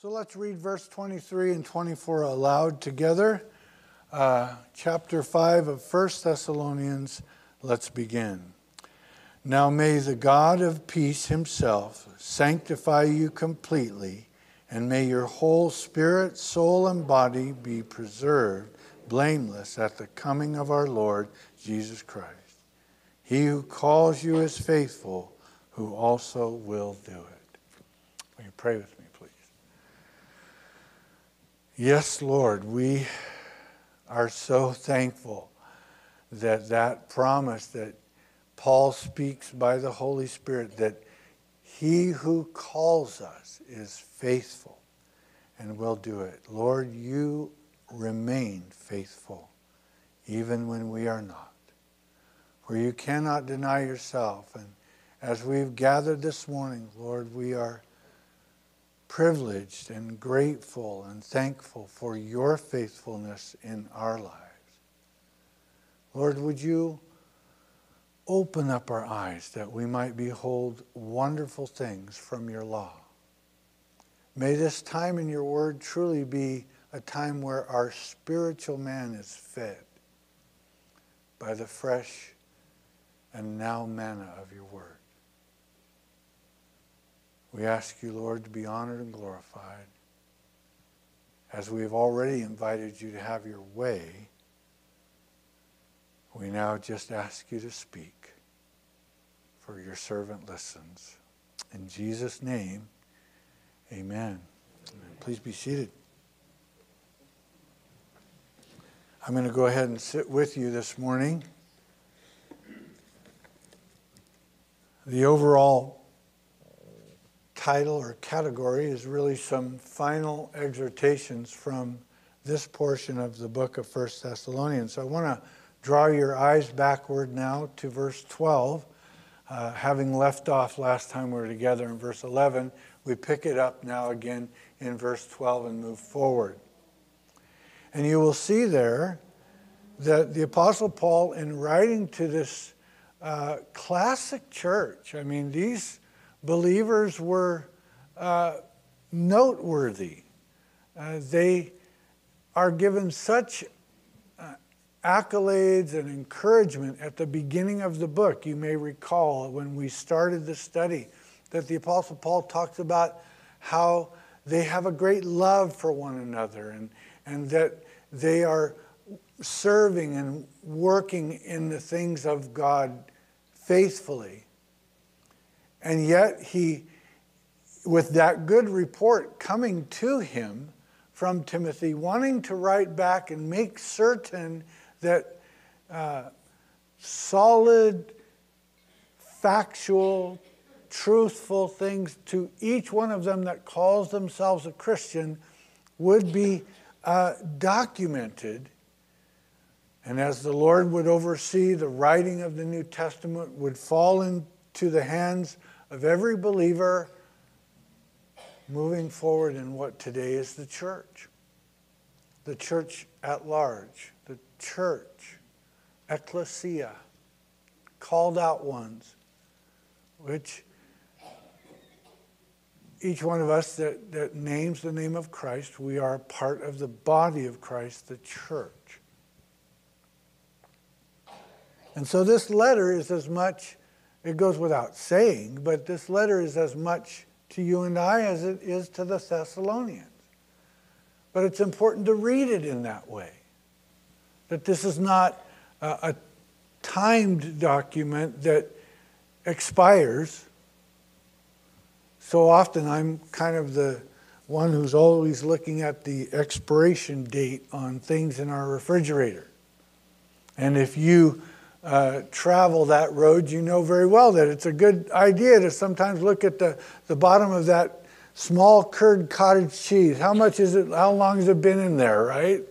So let's read verse 23 and 24 aloud together. Uh, chapter 5 of 1 Thessalonians. Let's begin. Now may the God of peace himself sanctify you completely, and may your whole spirit, soul, and body be preserved blameless at the coming of our Lord Jesus Christ. He who calls you is faithful, who also will do it. Will you pray with me? Yes, Lord, we are so thankful that that promise that Paul speaks by the Holy Spirit that he who calls us is faithful and will do it. Lord, you remain faithful even when we are not. For you cannot deny yourself. And as we've gathered this morning, Lord, we are privileged and grateful and thankful for your faithfulness in our lives. Lord, would you open up our eyes that we might behold wonderful things from your law? May this time in your word truly be a time where our spiritual man is fed by the fresh and now manna of your word. We ask you, Lord, to be honored and glorified. As we have already invited you to have your way, we now just ask you to speak, for your servant listens. In Jesus' name, amen. amen. Please be seated. I'm going to go ahead and sit with you this morning. The overall title or category is really some final exhortations from this portion of the book of First Thessalonians. So I want to draw your eyes backward now to verse 12. Uh, having left off last time we were together in verse 11, we pick it up now again in verse 12 and move forward. And you will see there that the Apostle Paul, in writing to this uh, classic church, I mean, these believers were uh, noteworthy. Uh, they are given such uh, accolades and encouragement at the beginning of the book. You may recall when we started the study that the Apostle Paul talks about how they have a great love for one another and, and that they are serving and working in the things of God faithfully. And yet, he, with that good report coming to him from Timothy, wanting to write back and make certain that uh, solid, factual, truthful things to each one of them that calls themselves a Christian would be uh, documented. And as the Lord would oversee the writing of the New Testament, would fall into the hands of every believer moving forward in what today is the church. The church at large, the church, ecclesia, called out ones, which each one of us that, that names the name of Christ, we are part of the body of Christ, the church. And so this letter is as much it goes without saying, but this letter is as much to you and I as it is to the Thessalonians. But it's important to read it in that way. That this is not a, a timed document that expires. So often I'm kind of the one who's always looking at the expiration date on things in our refrigerator. And if you uh, travel that road, you know very well that it's a good idea to sometimes look at the, the bottom of that small curd cottage cheese. How much is it? How long has it been in there, right?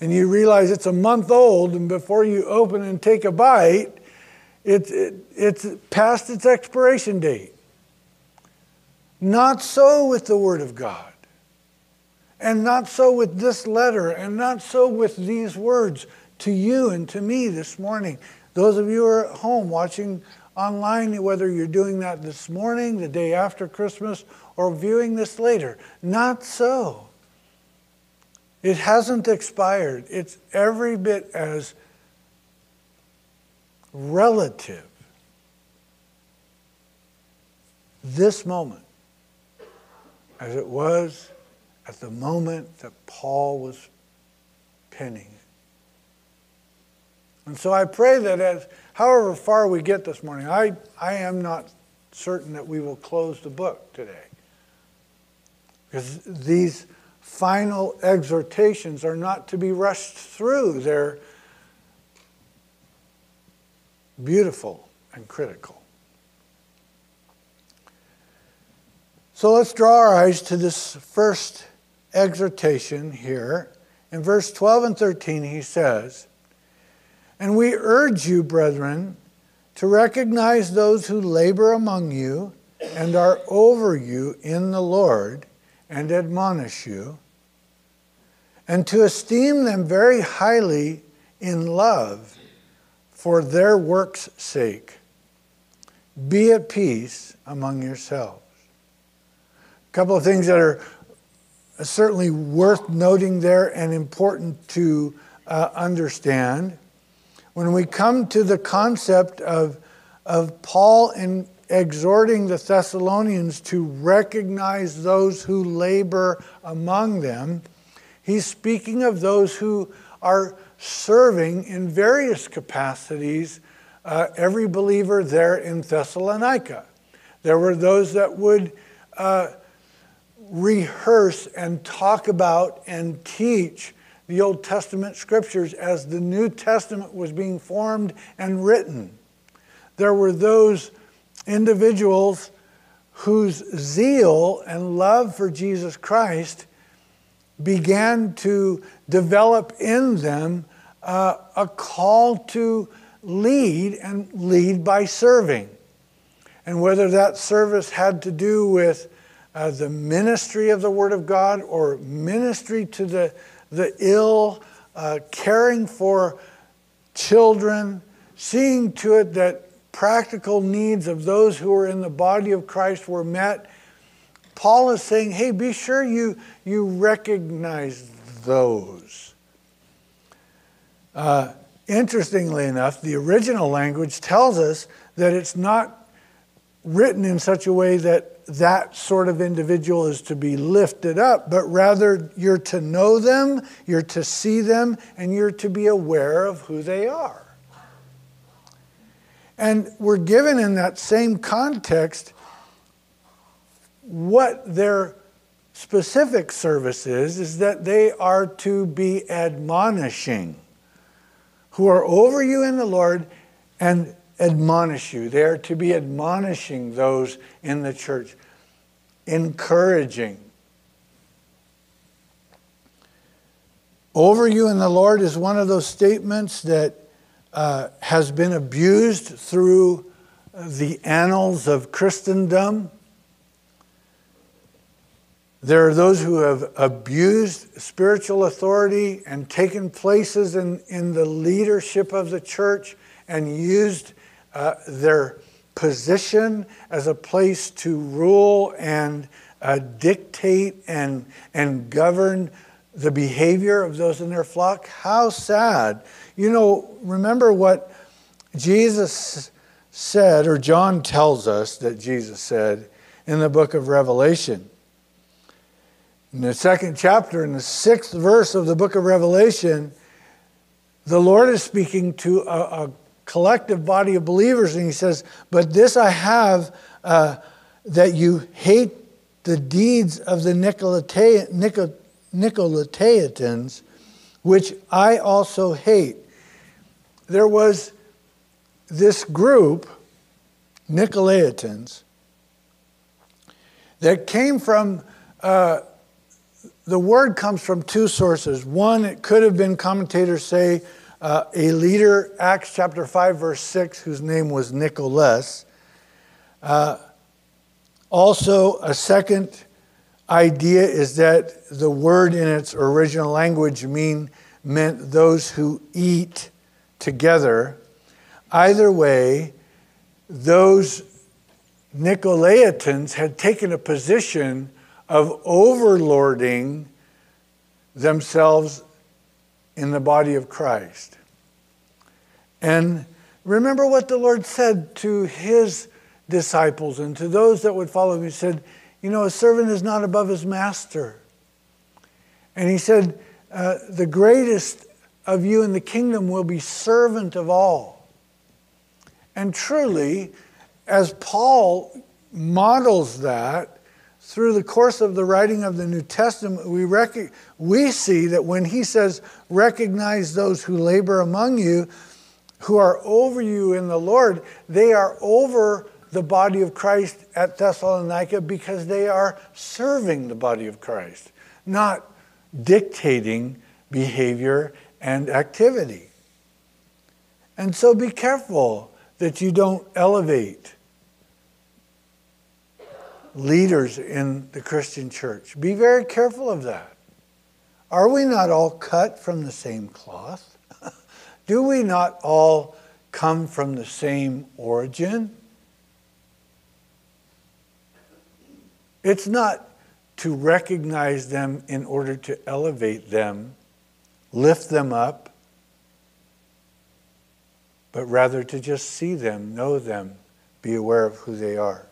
And you realize it's a month old, and before you open and take a bite, it, it, it's past its expiration date. Not so with the Word of God. And not so with this letter, and not so with these words to you and to me this morning. Those of you who are at home watching online, whether you're doing that this morning, the day after Christmas, or viewing this later. Not so. It hasn't expired. It's every bit as relative this moment as it was at the moment that Paul was penning. And so I pray that as however far we get this morning, I, I am not certain that we will close the book today. Because these final exhortations are not to be rushed through. They're beautiful and critical. So let's draw our eyes to this first exhortation here. In verse 12 and 13, he says, And we urge you, brethren, to recognize those who labor among you and are over you in the Lord and admonish you, and to esteem them very highly in love for their work's sake. Be at peace among yourselves A couple of things that are certainly worth noting there and important to uh, understand. When we come to the concept of, of Paul in exhorting the Thessalonians to recognize those who labor among them, he's speaking of those who are serving in various capacities uh, every believer there in Thessalonica. There were those that would uh, rehearse and talk about and teach the Old Testament scriptures as the New Testament was being formed and written. There were those individuals whose zeal and love for Jesus Christ began to develop in them uh, a call to lead and lead by serving. And whether that service had to do with uh, the ministry of the Word of God or ministry to the, the ill, uh, caring for children, seeing to it that practical needs of those who are in the body of Christ were met. Paul is saying, hey, be sure you, you recognize those. Uh, interestingly enough, the original language tells us that it's not written in such a way that that sort of individual is to be lifted up, but rather you're to know them, you're to see them, and you're to be aware of who they are. And we're given in that same context what their specific service is, is that they are to be admonishing, who are over you in the Lord and admonish you. They are to be admonishing those in the church, encouraging. Over you in the Lord is one of those statements that uh, has been abused through the annals of Christendom. There are those who have abused spiritual authority and taken places in, in the leadership of the church and used uh, their position as a place to rule and uh, dictate and, and govern the behavior of those in their flock. How sad. You know, remember what Jesus said, or John tells us that Jesus said in the book of Revelation. In the second chapter, in the sixth verse of the book of Revelation, the Lord is speaking to a, a collective body of believers, and he says, But this I have uh, that you hate the deeds of the Nicolaitans, which I also hate. There was this group, Nicolaitans, that came from. Uh, the word comes from two sources. One, it could have been commentators say uh, a leader, Acts chapter 5, verse 6, whose name was Nicholas. Uh, also, a second idea is that the word in its original language mean, meant those who eat together. Either way, those Nicolaitans had taken a position of overlording themselves in the body of Christ. And remember what the Lord said to his disciples and to those that would follow him. He said, You know, a servant is not above his master. And he said, uh, The greatest of you in the kingdom will be servant of all. And truly, as Paul models that through the course of the writing of the New Testament, we, rec- we see that when he says, Recognize those who labor among you, who are over you in the Lord, they are over the body of Christ at Thessalonica because they are serving the body of Christ, not dictating behavior and activity. And so be careful that you don't elevate leaders in the Christian church. Be very careful of that. Are we not all cut from the same cloth? Do we not all come from the same origin? It's not to recognize them in order to elevate them, lift them up, but rather to just see them, know them, be aware of who they are.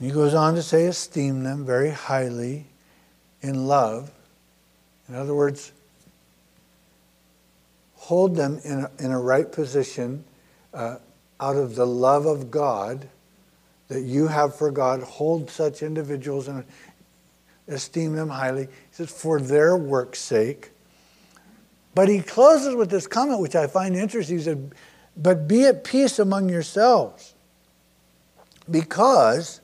He goes on to say, esteem them very highly in love. In other words, hold them in a, in a right position uh, out of the love of God that you have for God. Hold such individuals and esteem them highly. He says, for their work's sake. But he closes with this comment, which I find interesting. He said, But be at peace among yourselves. Because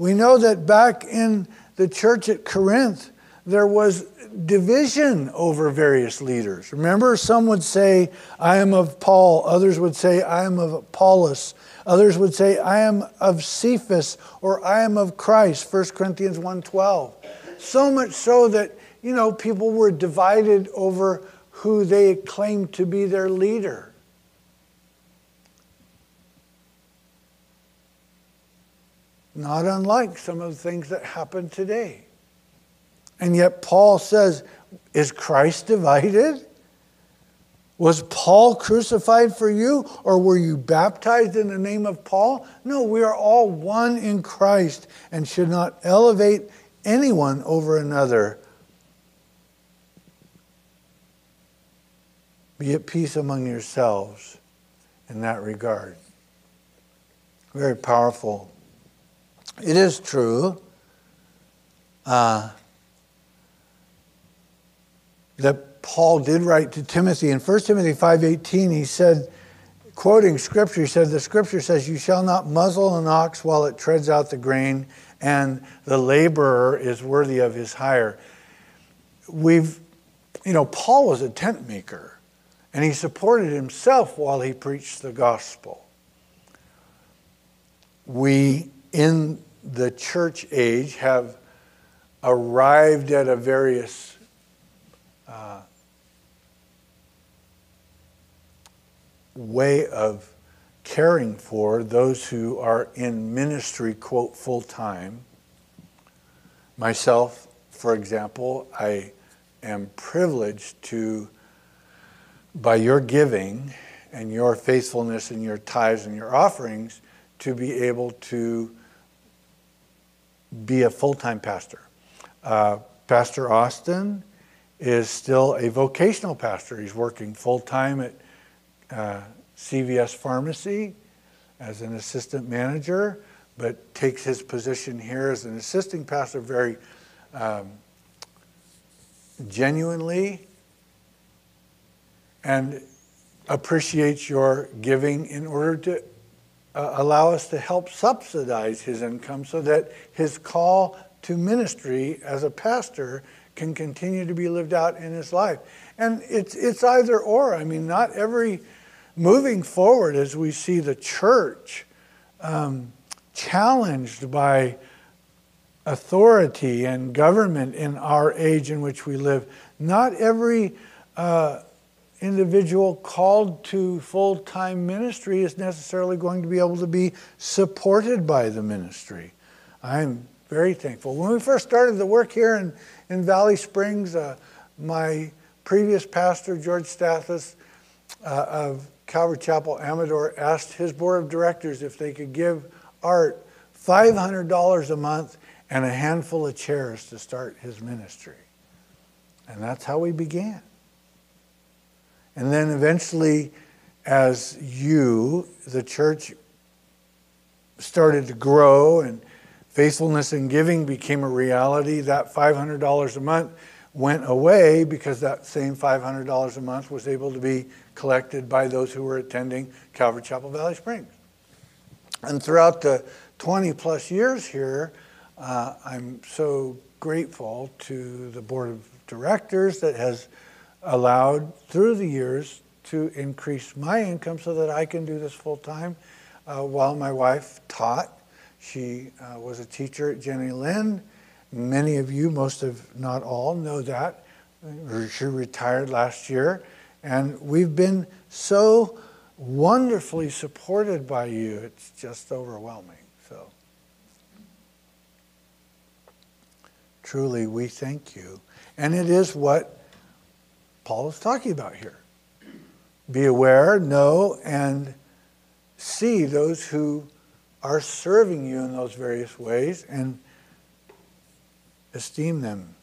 we know that back in the church at Corinth, there was division over various leaders. Remember, some would say, I am of Paul, others would say, I am of Apollos, others would say, I am of Cephas, or I am of Christ, 1 Corinthians 1.12. So much so that, you know, people were divided over who they claimed to be their leader. Not unlike some of the things that happen today. And yet, Paul says, Is Christ divided? Was Paul crucified for you, or were you baptized in the name of Paul? No, we are all one in Christ and should not elevate anyone over another. Be at peace among yourselves in that regard. Very powerful it is true uh, that Paul did write to Timothy. In 1 Timothy 5.18, he said, quoting Scripture, he said, the Scripture says, you shall not muzzle an ox while it treads out the grain, and the laborer is worthy of his hire. We've, you know, Paul was a tent maker, and he supported himself while he preached the gospel. We, in the church age have arrived at a various uh, way of caring for those who are in ministry, quote, full time. Myself, for example, I am privileged to, by your giving and your faithfulness and your tithes and your offerings, to be able to be a full time pastor. Uh, pastor Austin is still a vocational pastor. He's working full time at uh, CVS Pharmacy as an assistant manager, but takes his position here as an assisting pastor very um, genuinely and appreciates your giving in order to uh, allow us to help subsidize his income so that his call to ministry as a pastor can continue to be lived out in his life. And it's, it's either or. I mean, not every, moving forward as we see the church um, challenged by authority and government in our age in which we live, not every uh, individual called to full time ministry is necessarily going to be able to be supported by the ministry. I'm very thankful. When we first started the work here in, in Valley Springs, uh, my previous pastor, George Stathis uh, of Calvary Chapel Amador, asked his board of directors if they could give Art $500 a month and a handful of chairs to start his ministry. And that's how we began. And then eventually, as you, the church, started to grow and faithfulness and giving became a reality, that $500 a month went away because that same $500 a month was able to be collected by those who were attending Calvary Chapel Valley Springs. And throughout the 20 plus years here, uh, I'm so grateful to the board of directors that has allowed through the years to increase my income so that I can do this full time uh, while my wife taught. She uh, was a teacher at Jenny Lind. Many of you, most of not all, know that. She retired last year. And we've been so wonderfully supported by you. It's just overwhelming. So, truly, we thank you. And it is what Paul is talking about here. Be aware, know, and see those who are serving you in those various ways and esteem them.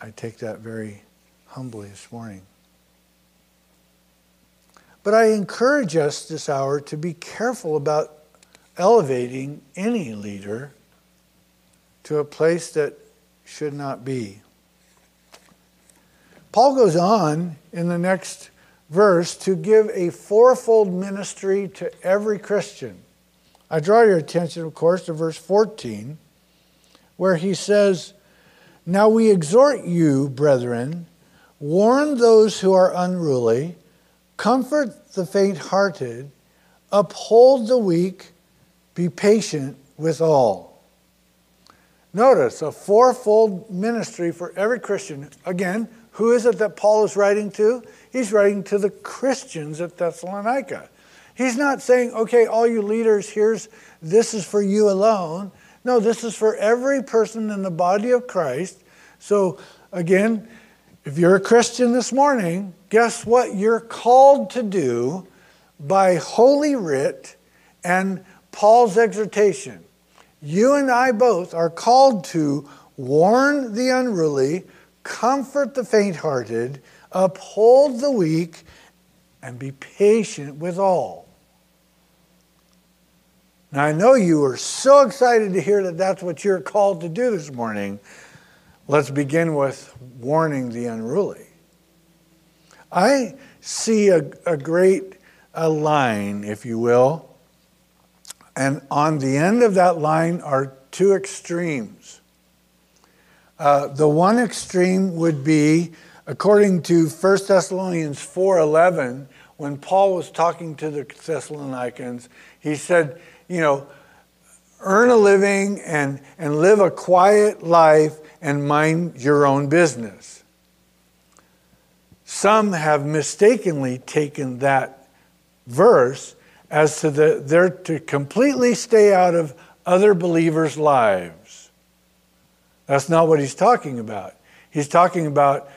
I take that very humbly this morning. But I encourage us this hour to be careful about elevating any leader to a place that should not be. Paul goes on in the next verse to give a fourfold ministry to every Christian. I draw your attention, of course, to verse 14, where he says, Now we exhort you, brethren, warn those who are unruly, comfort the faint hearted, uphold the weak, be patient with all. Notice a fourfold ministry for every Christian. Again, who is it that Paul is writing to? He's writing to the Christians at Thessalonica. He's not saying, okay, all you leaders, here's this is for you alone. No, this is for every person in the body of Christ. So, again, if you're a Christian this morning, guess what? You're called to do by Holy Writ and Paul's exhortation. You and I both are called to warn the unruly, comfort the faint hearted, uphold the weak, and be patient with all. Now, I know you are so excited to hear that that's what you're called to do this morning. Let's begin with warning the unruly. I see a, a great a line, if you will, and on the end of that line are two extremes. Uh, the one extreme would be, according to 1 Thessalonians 4.11, when Paul was talking to the Thessalonians, he said, you know, earn a living and, and live a quiet life and mind your own business. Some have mistakenly taken that verse as to the, they're to completely stay out of other believers' lives. That's not what he's talking about. He's talking about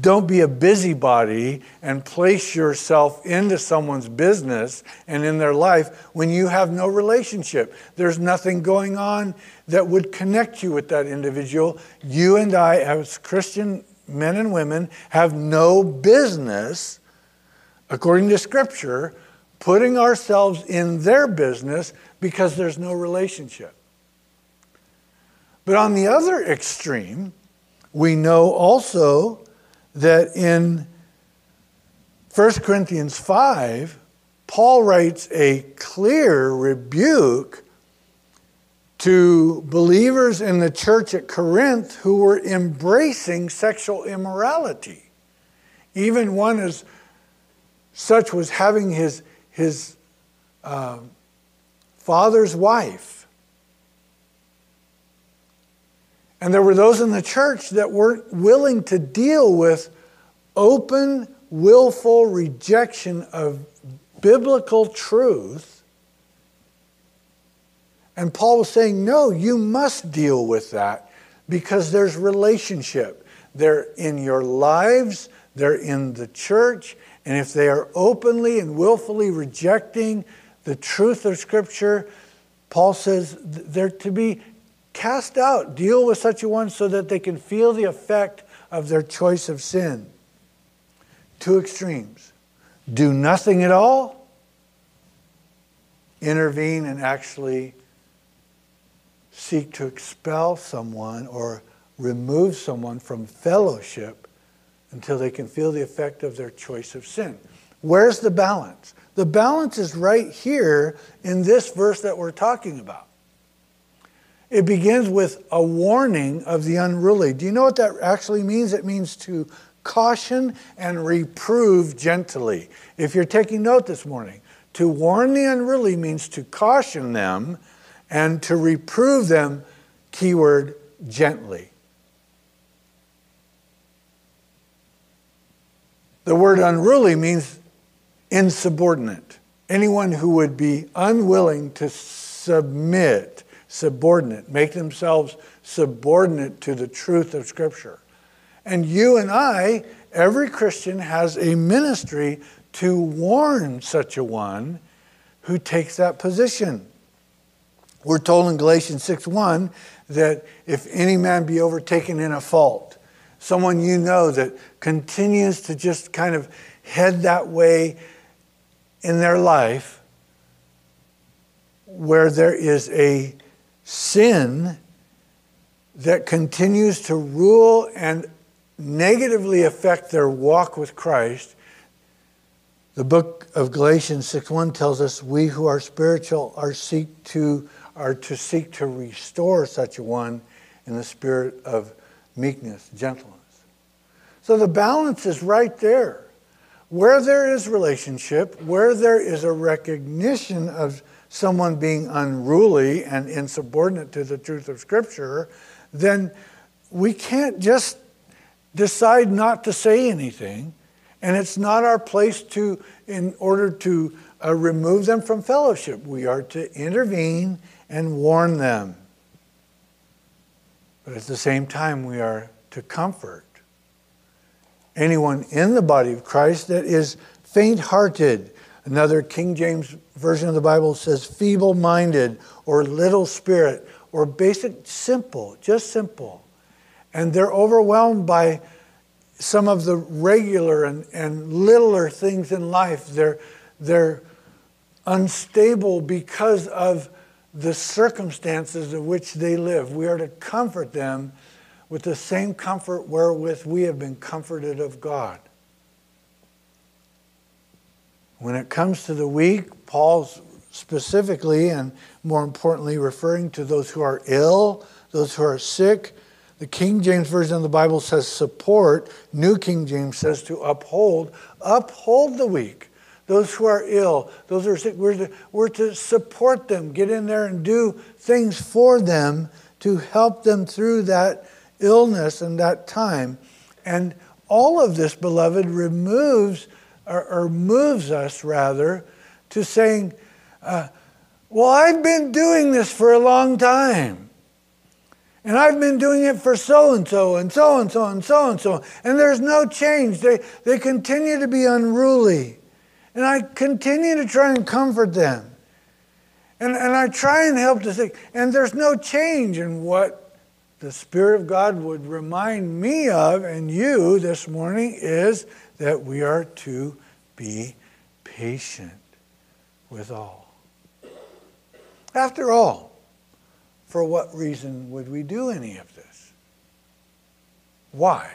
don't be a busybody and place yourself into someone's business and in their life when you have no relationship. There's nothing going on that would connect you with that individual. You and I, as Christian men and women, have no business, according to Scripture, putting ourselves in their business because there's no relationship. But on the other extreme, we know also that in 1 Corinthians 5, Paul writes a clear rebuke to believers in the church at Corinth who were embracing sexual immorality. Even one as such was having his, his uh, father's wife And there were those in the church that weren't willing to deal with open, willful rejection of biblical truth. And Paul was saying, no, you must deal with that because there's relationship. They're in your lives, they're in the church, and if they are openly and willfully rejecting the truth of Scripture, Paul says they're to be cast out. Deal with such a one so that they can feel the effect of their choice of sin. Two extremes do nothing at all, intervene and actually seek to expel someone or remove someone from fellowship until they can feel the effect of their choice of sin. Where's the balance? The balance is right here in this verse that we're talking about. It begins with a warning of the unruly. Do you know what that actually means? It means to caution and reprove gently. If you're taking note this morning, to warn the unruly means to caution them and to reprove them, keyword, gently. The word unruly means insubordinate. Anyone who would be unwilling to submit, subordinate, make themselves subordinate to the truth of Scripture. And you and I, every Christian has a ministry to warn such a one who takes that position. We're told in Galatians 6:1 that if any man be overtaken in a fault, someone you know that continues to just kind of head that way in their life where there is a sin that continues to rule and negatively affect their walk with Christ, the book of Galatians 6:1 tells us we who are spiritual are seek to are to seek to restore such a one in the spirit of meekness, gentleness. So the balance is right there. Where there is relationship, where there is a recognition of someone being unruly and insubordinate to the truth of Scripture, then we can't just decide not to say anything. And it's not our place to, in order to uh, remove them from fellowship, we are to intervene and warn them. But at the same time, we are to comfort anyone in the body of Christ that is faint hearted. Another King James version of the Bible says feeble minded or little spirit or basic, simple, just simple. And they're overwhelmed by some of the regular and, and littler things in life. They're, they're unstable because of the circumstances in which they live. We are to comfort them with the same comfort wherewith we have been comforted of God. When it comes to the weak, Paul's specifically and more importantly referring to those who are ill, those who are sick. The King James Version of the Bible says support, New King James says to uphold. Uphold the weak those who are ill, those who are sick. We're to, we're to support them, get in there and do things for them to help them through that illness and that time. And all of this, beloved, removes or, or moves us rather to saying, uh, Well, I've been doing this for a long time. And I've been doing it for so and so and so and so and so and so. And there's no change. They, they continue to be unruly. And I continue to try and comfort them. And, and I try and help to think. And there's no change in what the Spirit of God would remind me of and you this morning is that we are to be patient with all. After all, for what reason would we do any of this? Why?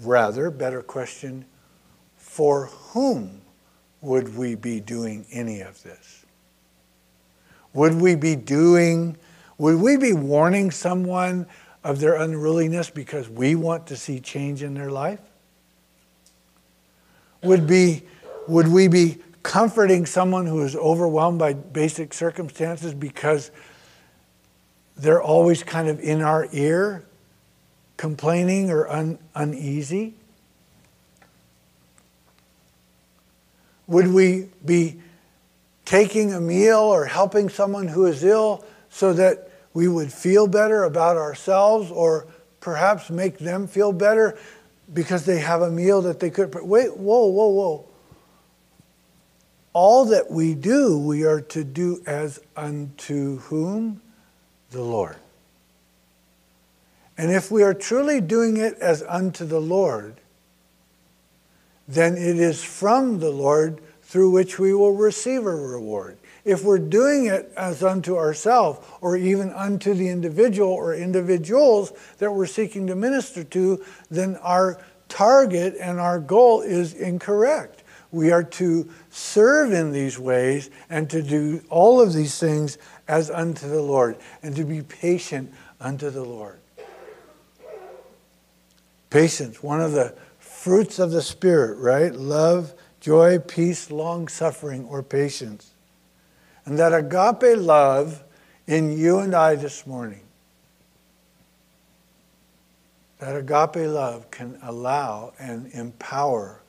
Rather, better question, for whom would we be doing any of this? Would we be doing, would we be warning someone of their unruliness because we want to see change in their life? Would, be, would we be comforting someone who is overwhelmed by basic circumstances because they're always kind of in our ear complaining or un- uneasy? Would we be taking a meal or helping someone who is ill so that we would feel better about ourselves or perhaps make them feel better because they have a meal that they could. Wait, whoa, whoa, whoa. All that we do, we are to do as unto whom? The Lord. And if we are truly doing it as unto the Lord, then it is from the Lord through which we will receive a reward. If we're doing it as unto ourselves, or even unto the individual or individuals that we're seeking to minister to, then our target and our goal is incorrect. We are to serve in these ways and to do all of these things as unto the Lord and to be patient unto the Lord. Patience, one of the fruits of the Spirit, right? Love, joy, peace, long suffering, or patience. And that agape love in you and I this morning, that agape love can allow and empower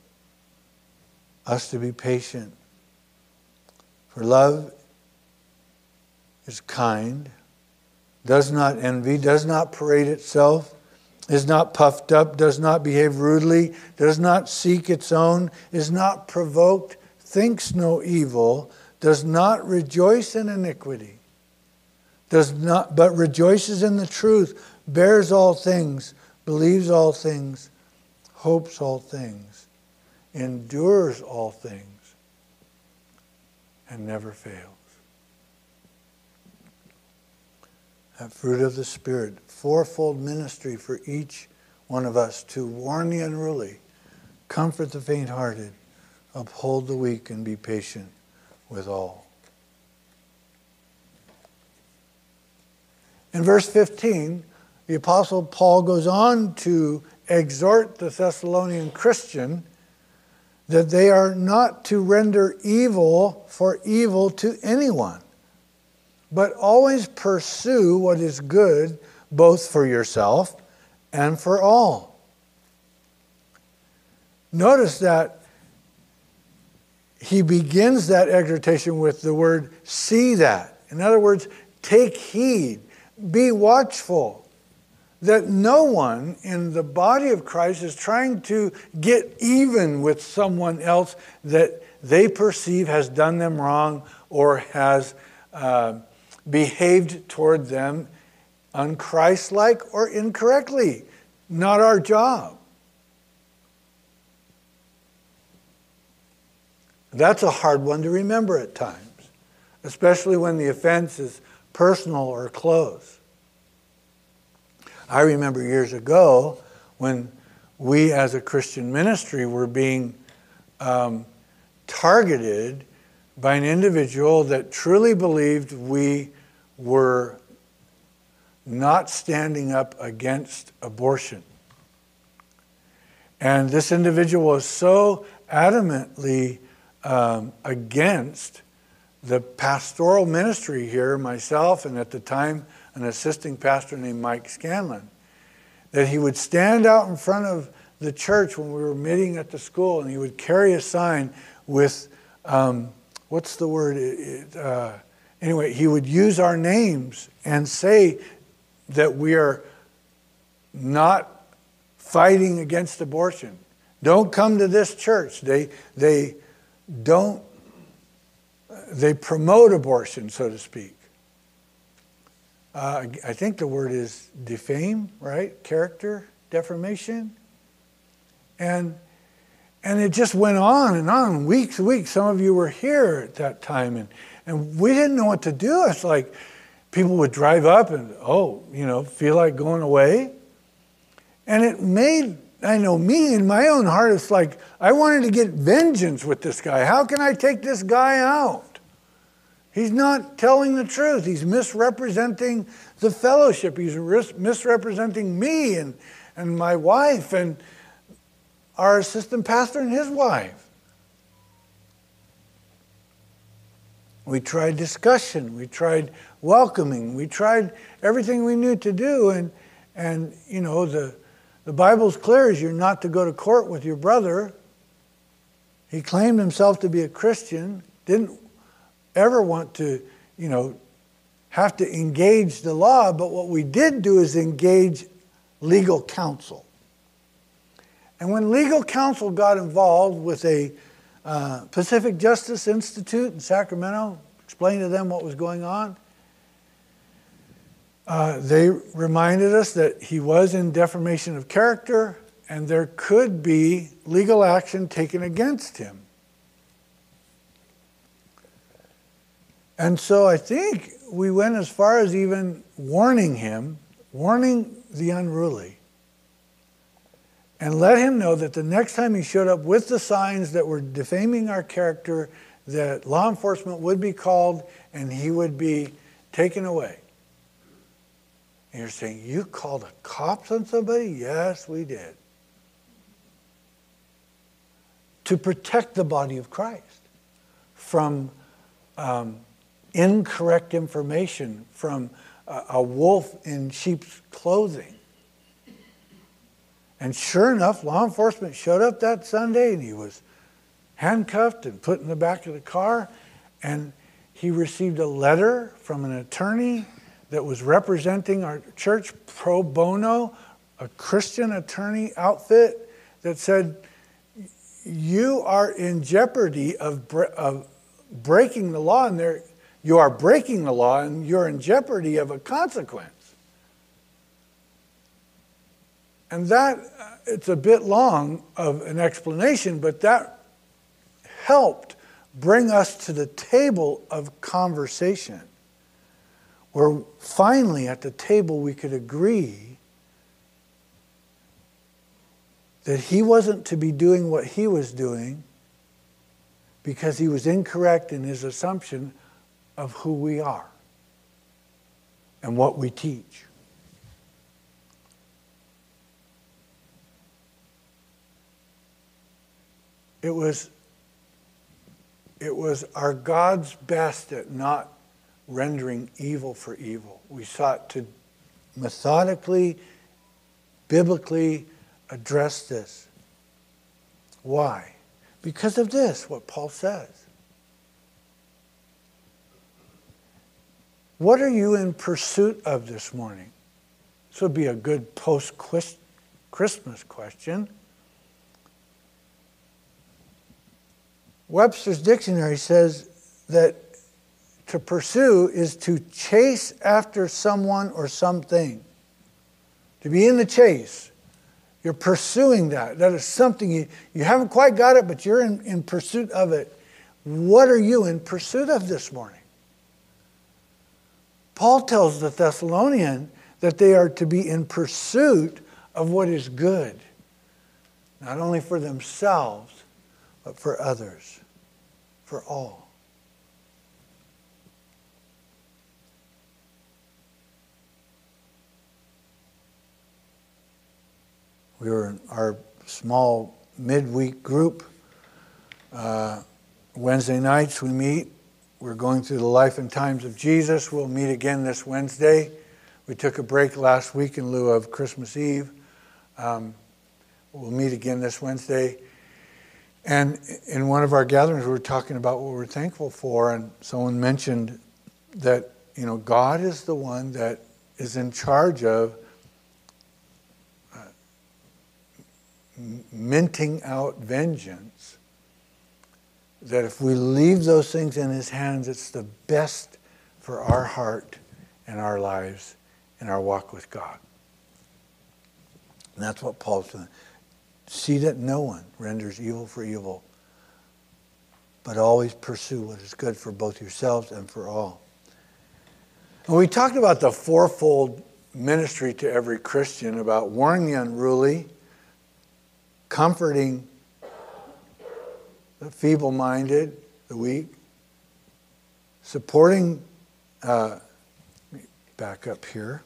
us to be patient. For love is kind, does not envy, does not parade itself is not puffed up, does not behave rudely, does not seek its own, is not provoked, thinks no evil, does not rejoice in iniquity, does not but rejoices in the truth, bears all things, believes all things, hopes all things, endures all things, and never fails. That fruit of the Spirit fourfold ministry for each one of us to warn the unruly, comfort the faint hearted, uphold the weak, and be patient with all. In verse 15, the Apostle Paul goes on to exhort the Thessalonian Christian that they are not to render evil for evil to anyone, but always pursue what is good both for yourself and for all. Notice that he begins that exhortation with the word see that. In other words, take heed, be watchful that no one in the body of Christ is trying to get even with someone else that they perceive has done them wrong or has uh, behaved toward them unchristlike or incorrectly. Not our job. That's a hard one to remember at times, especially when the offense is personal or close. I remember years ago when we as a Christian ministry were being um, targeted by an individual that truly believed we were not standing up against abortion. And this individual was so adamantly um, against the pastoral ministry here, myself, and at the time, an assisting pastor named Mike Scanlon, that he would stand out in front of the church when we were meeting at the school and he would carry a sign with, um, what's the word? It, uh, anyway, he would use our names and say that we are not fighting against abortion. Don't come to this church. They, they don't, they promote abortion, so to speak. Uh, I think the word is defame, right? Character defamation. And, and it just went on and on, weeks weeks. Some of you were here at that time, and, and we didn't know what to do. It's like, people would drive up and, oh, you know, feel like going away. And it made, I know, me in my own heart, it's like I wanted to get vengeance with this guy. How can I take this guy out? He's not telling the truth. He's misrepresenting the fellowship. He's misrepresenting me and, and my wife and our assistant pastor and his wife. We tried discussion. We tried welcoming. We tried everything we knew to do, and, And, you know, the, the Bible's clear as you're not to go to court with your brother. He claimed himself to be a Christian, didn't ever want to, you know, have to engage the law, but what we did do is engage legal counsel. And when legal counsel got involved with a uh, Pacific Justice Institute in Sacramento, explained to them what was going on, uh, they reminded us that he was in defamation of character and there could be legal action taken against him. And so I think we went as far as even warning him, warning the unruly, and let him know that the next time he showed up with the signs that were defaming our character, that law enforcement would be called and he would be taken away. And you're saying, You called the cops on somebody? Yes, we did. To protect the body of Christ from um, incorrect information, from a, a wolf in sheep's clothing. And sure enough, law enforcement showed up that Sunday and he was handcuffed and put in the back of the car. And he received a letter from an attorney that was representing our church pro bono, a Christian attorney outfit that said, You are in jeopardy of, of breaking the law, and there, you are breaking the law, and you're in jeopardy of a consequence. And that, uh, it's a bit long of an explanation, but that helped bring us to the table of conversation where finally at the table we could agree that he wasn't to be doing what he was doing because he was incorrect in his assumption of who we are and what we teach. It was, it was our God's best at not rendering evil for evil. We sought to methodically, biblically address this. Why? Because of this, what Paul says. What are you in pursuit of this morning? This would be a good post Christmas question. Webster's dictionary says that to pursue is to chase after someone or something. To be in the chase. You're pursuing that. That is something you, you haven't quite got it, but you're in, in pursuit of it. What are you in pursuit of this morning? Paul tells the Thessalonian that they are to be in pursuit of what is good, not only for themselves, but for others, for all. We were in our small midweek group. Uh, Wednesday nights we meet. We're going through the life and times of Jesus. We'll meet again this Wednesday. We took a break last week in lieu of Christmas Eve. Um, we'll meet again this Wednesday. And in one of our gatherings, we were talking about what we're thankful for, and someone mentioned that you know God is the one that is in charge of minting out vengeance, that if we leave those things in His hands, it's the best for our heart and our lives and our walk with God. And that's what Paul's saying. See that no one renders evil for evil, but always pursue what is good for both yourselves and for all. And we talked about the fourfold ministry to every Christian about warning the unruly, comforting the feeble minded, the weak, supporting, uh, back up here,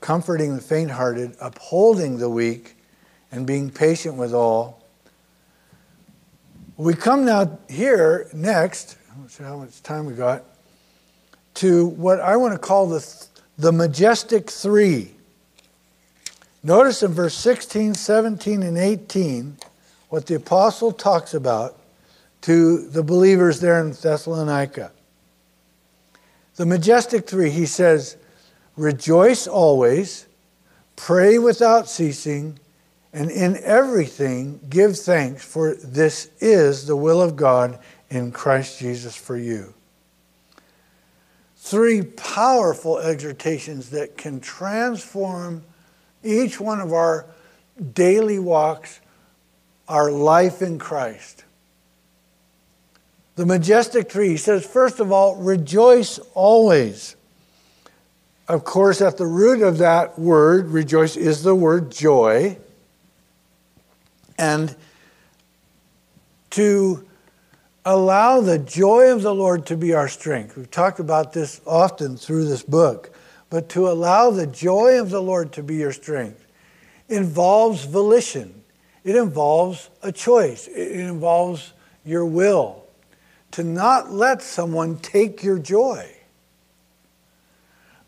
comforting the faint hearted, upholding the weak, and being patient with all. We come now here next, let's see how much time we got, to what I want to call the, the majestic three. Notice in verse 16, 17, and 18 what the apostle talks about to the believers there in Thessalonica. The majestic three, he says, Rejoice always, pray without ceasing, and in everything give thanks, for this is the will of God in Christ Jesus for you. Three powerful exhortations that can transform each one of our daily walks, our life in Christ. The majestic tree says, first of all, rejoice always. Of course, at the root of that word, rejoice, is the word joy. And to allow the joy of the Lord to be our strength. We've talked about this often through this book, but to allow the joy of the Lord to be your strength involves volition, it involves a choice, it involves your will. To not let someone take your joy.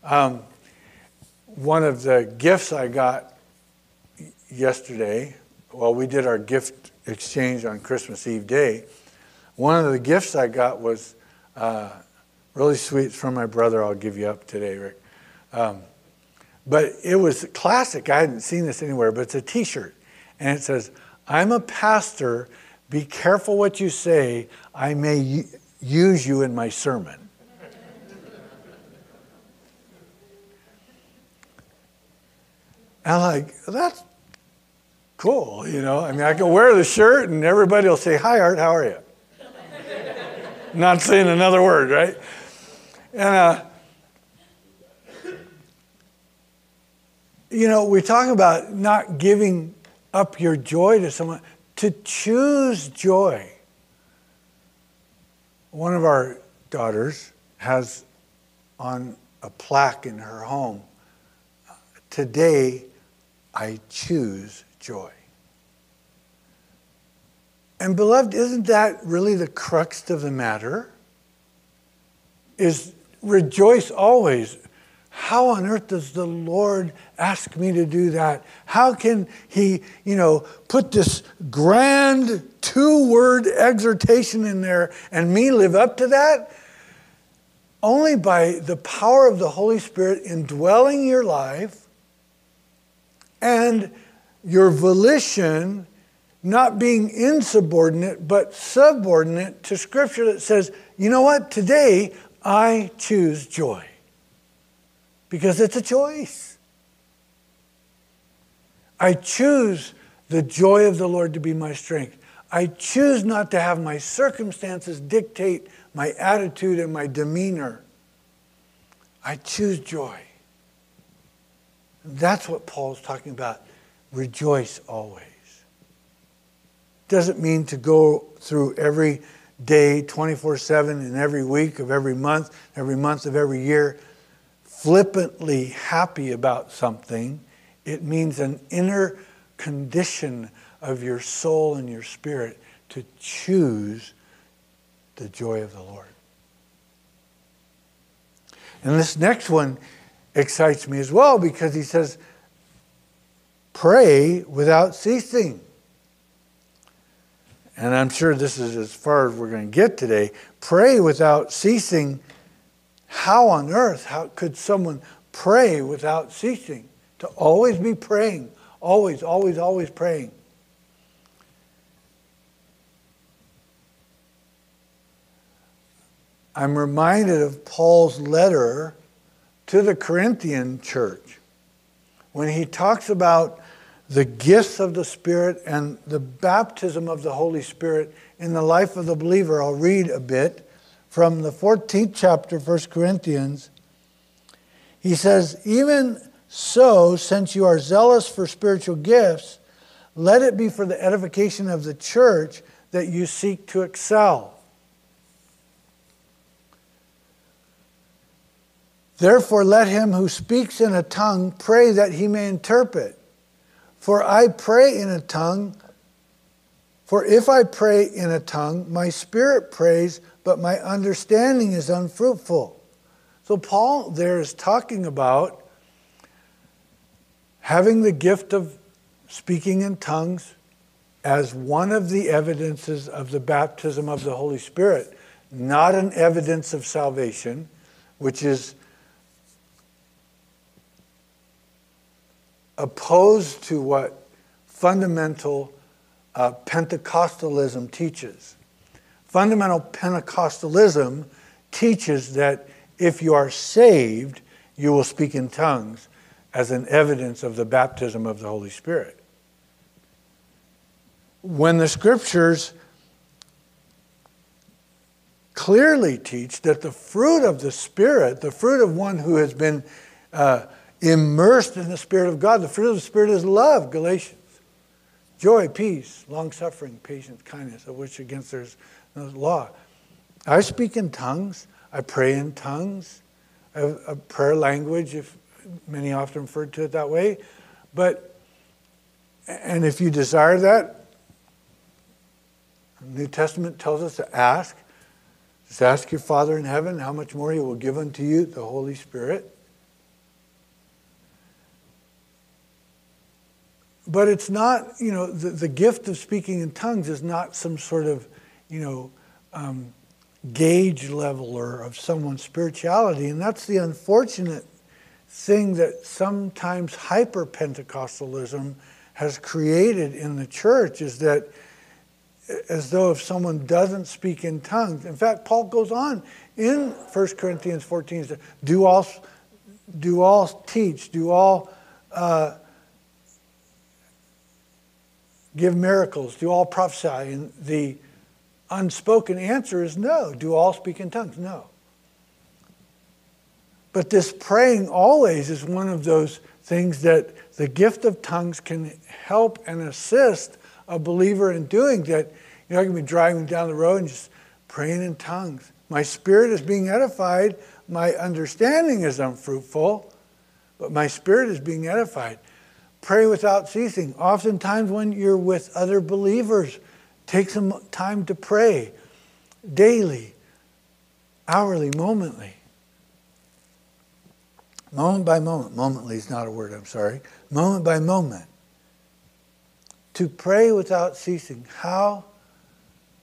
Um, one of the gifts I got yesterday, well, we did our gift exchange on Christmas Eve day. One of the gifts I got was uh, really sweet. From my brother. I'll give you up today, Rick. Um, but it was classic. I hadn't seen this anywhere, but it's a t shirt. And it says, I'm a pastor. Be careful what you say. I may use you in my sermon. I'm like, that's cool, you know. I mean, I can wear the shirt and everybody will say, Hi, Art, how are you? Not saying another word, right? And, uh, you know, we talk about not giving up your joy to someone, to choose joy. One of our daughters has on a plaque in her home, today I choose joy. And beloved, isn't that really the crux of the matter? Is rejoice always. How on earth does the Lord ask me to do that? How can He, you know, put this grand two word exhortation in there and me live up to that? Only by the power of the Holy Spirit indwelling your life and your volition not being insubordinate, but subordinate to Scripture that says, you know what, today I choose joy. Because it's a choice. I choose the joy of the Lord to be my strength. I choose not to have my circumstances dictate my attitude and my demeanor. I choose joy. That's what Paul's talking about. Rejoice always. Doesn't mean to go through every day, 24 7, and every week of every month, every month of every year, flippantly happy about something. It means an inner condition of your soul and your spirit to choose the joy of the Lord. And this next one excites me as well because he says, pray without ceasing. And I'm sure this is as far as we're going to get today. Pray without ceasing. How on earth how could someone pray without ceasing? To always be praying, always, always, always praying. I'm reminded of Paul's letter to the Corinthian church when he talks about the gifts of the Spirit and the baptism of the Holy Spirit in the life of the believer. I'll read a bit from the 14th chapter, 1 Corinthians. He says, Even so, since you are zealous for spiritual gifts, let it be for the edification of the church that you seek to excel. Therefore, let him who speaks in a tongue pray that he may interpret. For I pray in a tongue, for if I pray in a tongue, my spirit prays, but my understanding is unfruitful. So Paul there is talking about having the gift of speaking in tongues as one of the evidences of the baptism of the Holy Spirit, not an evidence of salvation, which is opposed to what fundamental uh, Pentecostalism teaches. Fundamental Pentecostalism teaches that if you are saved, you will speak in tongues as an evidence of the baptism of the Holy Spirit. When the scriptures clearly teach that the fruit of the Spirit, the fruit of one who has been uh, immersed in the Spirit of God, the fruit of the Spirit is love, Galatians. Joy, peace, long suffering, patience, kindness, of which against there's law. I speak in tongues. I pray in tongues. I have a prayer language, if many often refer to it that way. But, and if you desire that, the New Testament tells us to ask. Just ask your Father in heaven how much more He will give unto you, the Holy Spirit. But it's not, you know, the, the gift of speaking in tongues is not some sort of, you know, um, gauge leveler of someone's spirituality. And that's the unfortunate thing that sometimes hyper Pentecostalism has created in the church is that as though if someone doesn't speak in tongues, in fact, Paul goes on in 1 Corinthians 14, to do all, do all teach, do all uh, give miracles, do all prophesy? And the unspoken answer is no. Do all speak in tongues? No. But this praying always is one of those things that the gift of tongues can help and assist a believer in doing that. You know, I can be driving down the road and just praying in tongues. My spirit is being edified. My understanding is unfruitful, but my spirit is being edified. Pray without ceasing. Oftentimes, when you're with other believers, take some time to pray daily, hourly, momently. Moment by moment. Momently is not a word, I'm sorry. Moment by moment. To pray without ceasing. How?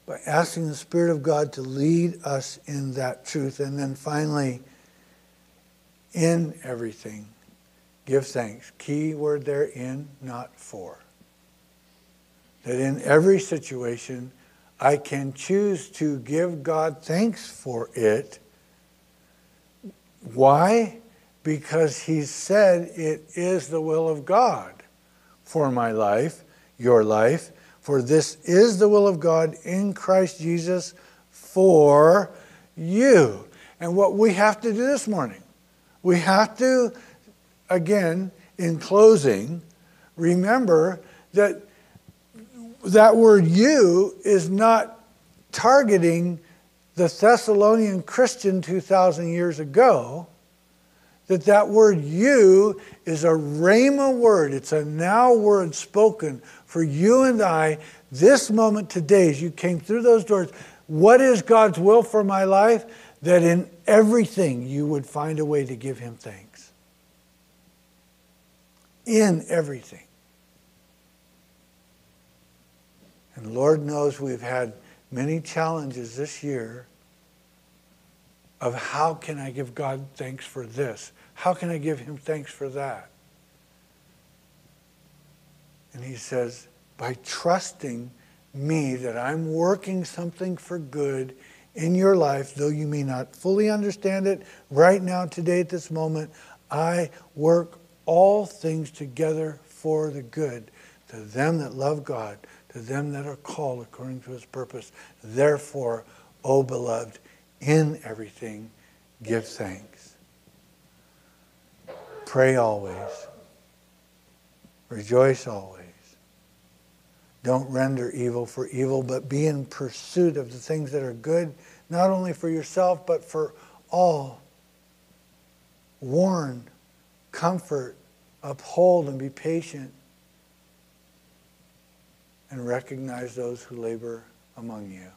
By asking the Spirit of God to lead us in that truth. And then finally, in everything, Give thanks. Key word there in, not for. That in every situation, I can choose to give God thanks for it. Why? Because He said it is the will of God for my life, your life. For this is the will of God in Christ Jesus for you. And what we have to do this morning, we have to again, in closing, remember that that word you is not targeting the Thessalonian Christian 2,000 years ago, that that word you is a rhema word. It's a now word spoken for you and I this moment today as you came through those doors. What is God's will for my life? That in everything you would find a way to give him thanks in everything. And Lord knows we've had many challenges this year of how can I give God thanks for this? How can I give him thanks for that? And he says, by trusting me that I'm working something for good in your life, though you may not fully understand it right now, today, at this moment, I work all things together for the good to them that love God, to them that are called according to his purpose. Therefore, O beloved, in everything give thanks. Pray always. Rejoice always. Don't render evil for evil, but be in pursuit of the things that are good, not only for yourself, but for all. Warn comfort, uphold, and be patient, and recognize those who labor among you.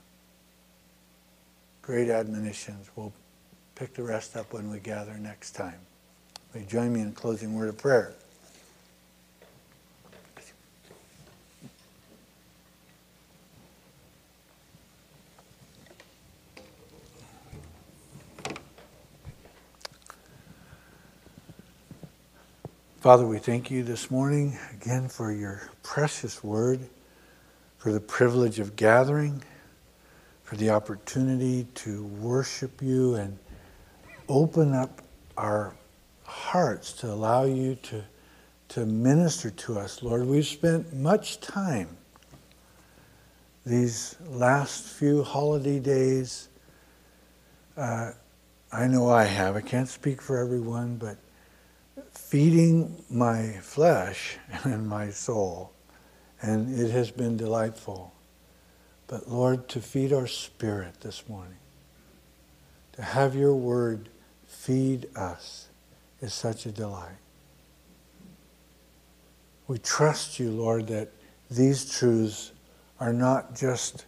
Great admonitions. We'll pick the rest up when we gather next time. Will you join me in a closing word of prayer? Father, we thank you this morning again for your precious word, for the privilege of gathering, for the opportunity to worship you and open up our hearts to allow you to, to minister to us. Lord, we've spent much time these last few holiday days. Uh, I know I have. I can't speak for everyone, but feeding my flesh and my soul, and it has been delightful. But Lord, to feed our spirit this morning, to have your word feed us is such a delight. We trust you, Lord, that these truths are not just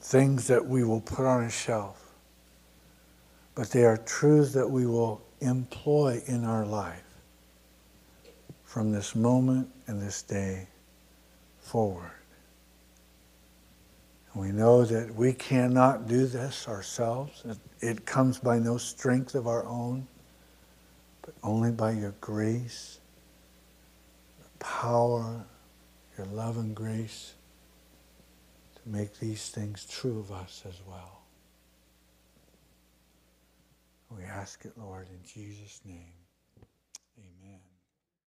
things that we will put on a shelf, but they are truths that we will employ in our life from this moment and this day forward. We know that we cannot do this ourselves. It, it comes by no strength of our own, but only by your grace, your power, your love and grace to make these things true of us as well. We ask it, Lord, in Jesus' name.